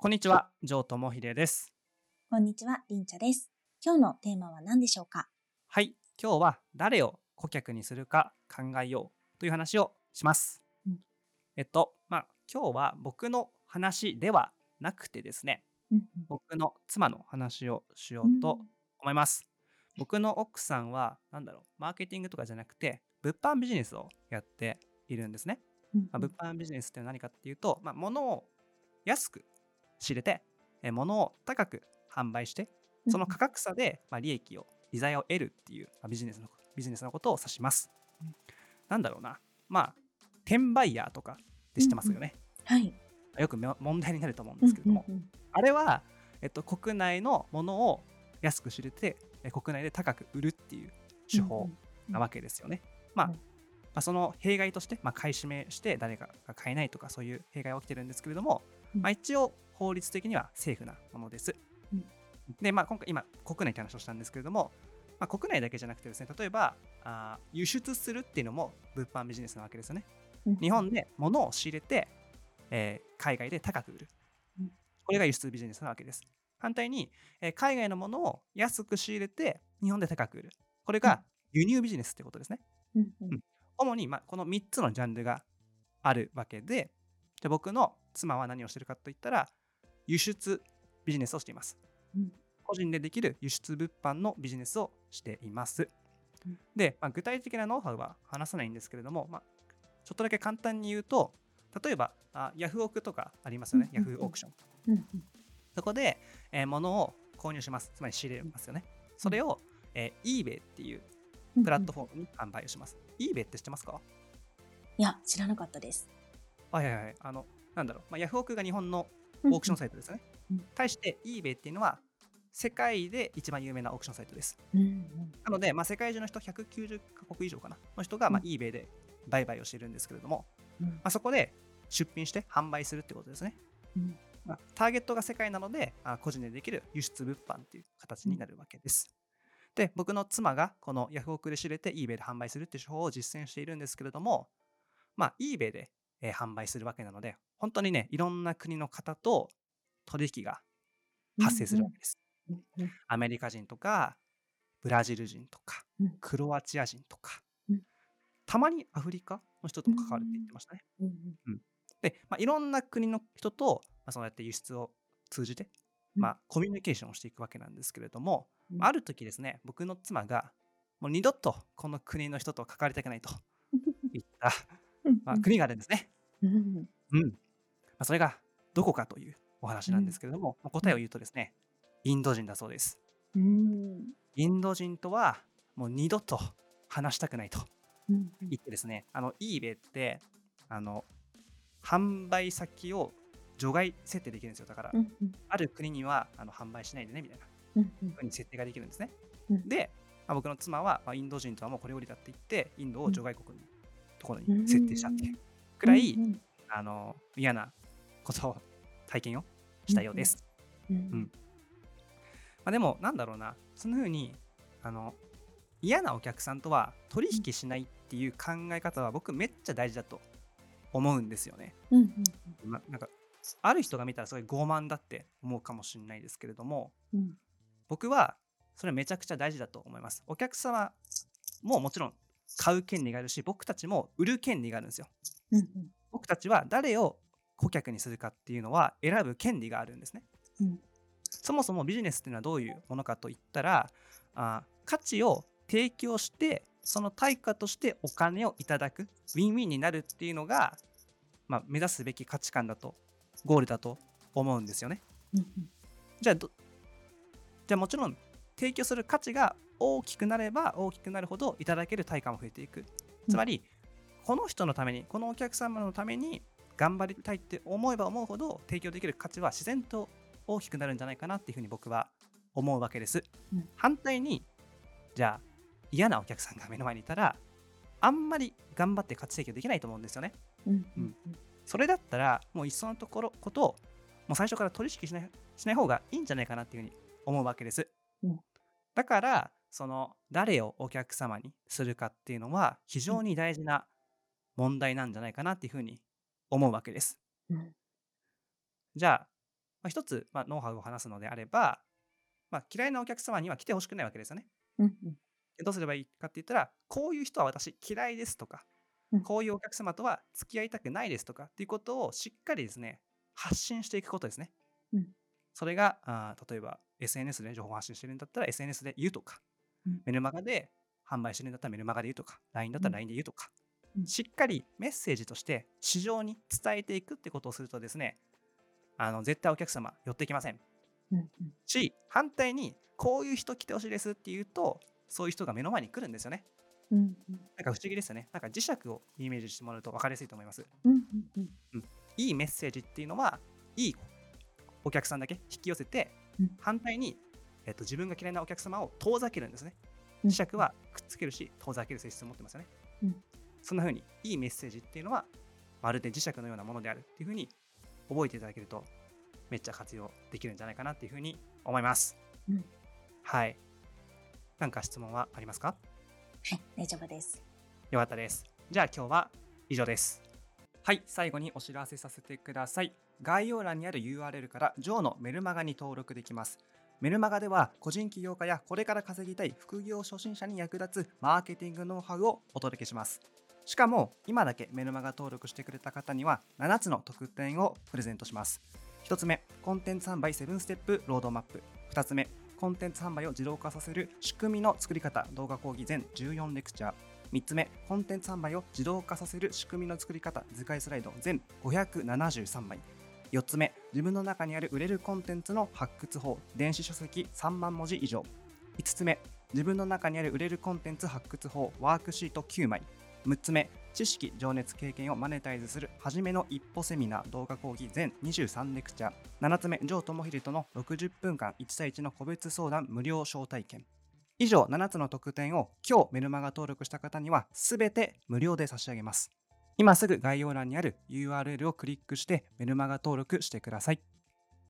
こんにちは、城智秀です。こんにちは、りんちゃです。今日のテーマは何でしょうか？はい、今日は誰を顧客にするか考えようという話をします。うんえっと、まあ、今日は僕の話ではなくてですね、うん僕の妻の話をしようんうと思います。僕の奥さんは、なんだろう、マーケティングとかじゃなくて、物販ビジネスをやっているんですね。うんまあ、物販ビジネスって何かっていうと、まあ、物を安く仕入れて、え物を高く販売して、その価格差で、まあ、利益を、利材を得るっていう、まあビジネスのビジネスのことを指します。うん。なんだろうな、まあ、転売ヤーとかって知ってますよね。はい。よくめ問題になると思うんですけれども、うんうんあれは、えっと、国内のものを安く仕入れて、え国内で高く売るっていう手法なわけですよね。まあ、うんまあ、その弊害として、まあ、買い占めして誰かが買えないとかそういう弊害が起きてるんですけれども、うん。まあ、一応法律的にはセーフなものです。うんで、まあ、今回今国内って話をしたんですけれども、まあ、国内だけじゃなくてですね例えばあー輸出するっていうのも物販ビジネスなわけですよね。うん日本で物を仕入れて、えー海外で高く売るうん。これが輸出ビジネスなわけです。反対に、えー海外のものを安く仕入れて日本で高く売る。これが輸入ビジネスってことですね。うん主に、まあ、この3つのジャンルがあるわけで、じゃあ僕の妻は何をしてるかといったら、輸出ビジネスをしています。うん個人でできる輸出物販のビジネスをしています。うんで、まあ、具体的なノウハウは話さないんですけれども、まあ、ちょっとだけ簡単に言うと、例えば、あヤフオクとかありますよね、ヤフーオークション。そこで、えー物を購入します。つまり仕入れますよね。それを、えー eBay っていううんプラットフォームに販売をします。eBay って知ってますか？いや、知らなかったです。はいはいはい。あの、なんだろう。まあ、ヤフオクが日本のオオークションサイトですよね。うん対して eBay っていうのは世界で一番有名なオークションサイトです。うんうんなので、まあ、世界中の人190カ国以上かなの人が、まあ、うん eBay で売買をしているんですけれども、うんまあ、そこで出品して販売するってことですね。うんまあ、ターゲットが世界なのであ個人でできる輸出物販っていう形になるわけです。で、僕の妻がこのヤフオクで知れて eBay で販売するっていう手法を実践しているんですけれども、まあ、eBay で、えー販売するわけなので、本当にね、いろんな国の方と取引が発生するわけです。うんうん。アメリカ人とか、ブラジル人とかうん、クロアチア人とかうん、たまにアフリカの人と関わるって言ってましたね。うんで、まあ、いろんな国の人と、まあ、そうやって輸出を通じて、うん。まあ、コミュニケーションをしていくわけなんですけれども、うん。ある時ですね、僕の妻が、もう二度とこの国の人と関わりたくないと言った、うん。まあ、国があるんですね。うん。うん。まあ、それがどこかというお話なんですけれども、まあ答えを言うとですね、インド人だそうです。うん。インド人とはもう二度と話したくないとうん言ってですね、あの eBay ってあの販売先を除外設定できるんですよ。だから、うんうん。ある国にはあの販売しないでねみたいなうんうに設定ができるんですね。うん。で、まあ、僕の妻は、まあ、インド人とはもうこれよりだって言って、インドを除外国のところうん。に設定したっていうくらい、うん。あの嫌なことを体験をしたようです。うんうんまあ、でも、なんだろうな、そのふうにあの嫌なお客さんとは取引しないっていう考え方は僕めっちゃ大事だと思うんですよね。うんうんまあ、なんかある人が見たらすごい傲慢だって思うかもしれないですけれどもうん僕はそれめちゃくちゃ大事だと思います。お客様ももちろん買う権利があるし僕たちも売る権利があるんですよ。うん僕たちは誰を顧客にするかっていうのは選ぶ権利があるんですね。うんそもそもビジネスっていうのはどういうものかといったらあ価値を提供してその対価としてお金をいただくウィンウィンになるっていうのが、まあ、目指すべき価値観だとゴールだと思うんですよね。うんじゃあどじゃあもちろん提供する価値が大きくなれば大きくなるほどいただける対価も増えていく。つまり、この人のためにこのお客様のために頑張りたいって思えば思うほど提供できる価値は自然と大きくなるんじゃないかなっていうふうに僕は思うわけです。うん反対にじゃあ嫌なお客さんが目の前にいたらあんまり頑張って価値提供できないと思うんですよね。うんうんそれだったらもういっそのところことをもう最初から取引しないしない方がいいんじゃないかなっていうふうに思うわけです。うんだからその誰をお客様にするかっていうのは非常に大事な問題なんじゃないかなっていうふうに思うわけです。うん。じゃあまあ、一つ、まあ、ノウハウを話すのであれば、まあ、嫌いなお客様には来てほしくないわけですよね。うんどうすればいいかって言ったら、こういう人は私嫌いですとか、うん。こういうお客様とは付き合いたくないですとかっていうことをしっかりですね、発信していくことですね。うん。それがあー例えば SNS で情報発信してるんだったら SNS で言うとか、うん。メルマガで販売してるんだったらメルマガで言うとか、LINE だったら LINE で言うとか、うんしっかりメッセージとして市場に伝えていくってことをするとですね、あの絶対お客様寄ってきません。し、反対にこういう人来てほしいですって言うと、そういう人が目の前に来るんですよね。うんうんなんか不思議ですよね。なんか磁石をイメージしてもらうと分かりやすいと思います。うんうんうんいいメッセージっていうのは、いいお客さんだけ引き寄せて、うん反対に、えっと、自分が嫌いなお客様を遠ざけるんですね。うん磁石はくっつけるし、遠ざける性質を持ってますよね。うんそんな風に、いいメッセージっていうのは、まるで磁石のようなものであるっていう風に覚えていただけると、めっちゃ活用できるんじゃないかなっていう風に思います。うんはい。なんか質問はありますか？はい、大丈夫です。よかったです。じゃあ今日は以上です。はい、最後にお知らせさせてください。概要欄にある URL から JOE のメルマガに登録できます。メルマガでは個人起業家やこれから稼ぎたい副業初心者に役立つマーケティングノウハウをお届けします。しかも今だけメルマガ登録してくれた方には7つの特典をプレゼントします。1つ目、コンテンツ販売7ステップロードマップ。2つ目、コンテンツ販売を自動化させる仕組みの作り方動画講義全14レクチャー。3つ目、コンテンツ販売を自動化させる仕組みの作り方図解スライド全573枚。4つ目、自分の中にある売れるコンテンツの発掘法電子書籍3万文字以上。5つ目、自分の中にある売れるコンテンツ発掘法ワークシート9枚。6つ目、知識、情熱、経験をマネタイズする初めの一歩セミナー動画講義全23レクチャー。7つ目、ジョー智秀との60分間1対1の個別相談無料招待券。以上7つの特典を今日メルマガ登録した方には全て無料で差し上げます。今すぐ概要欄にある URL をクリックしてメルマガ登録してください。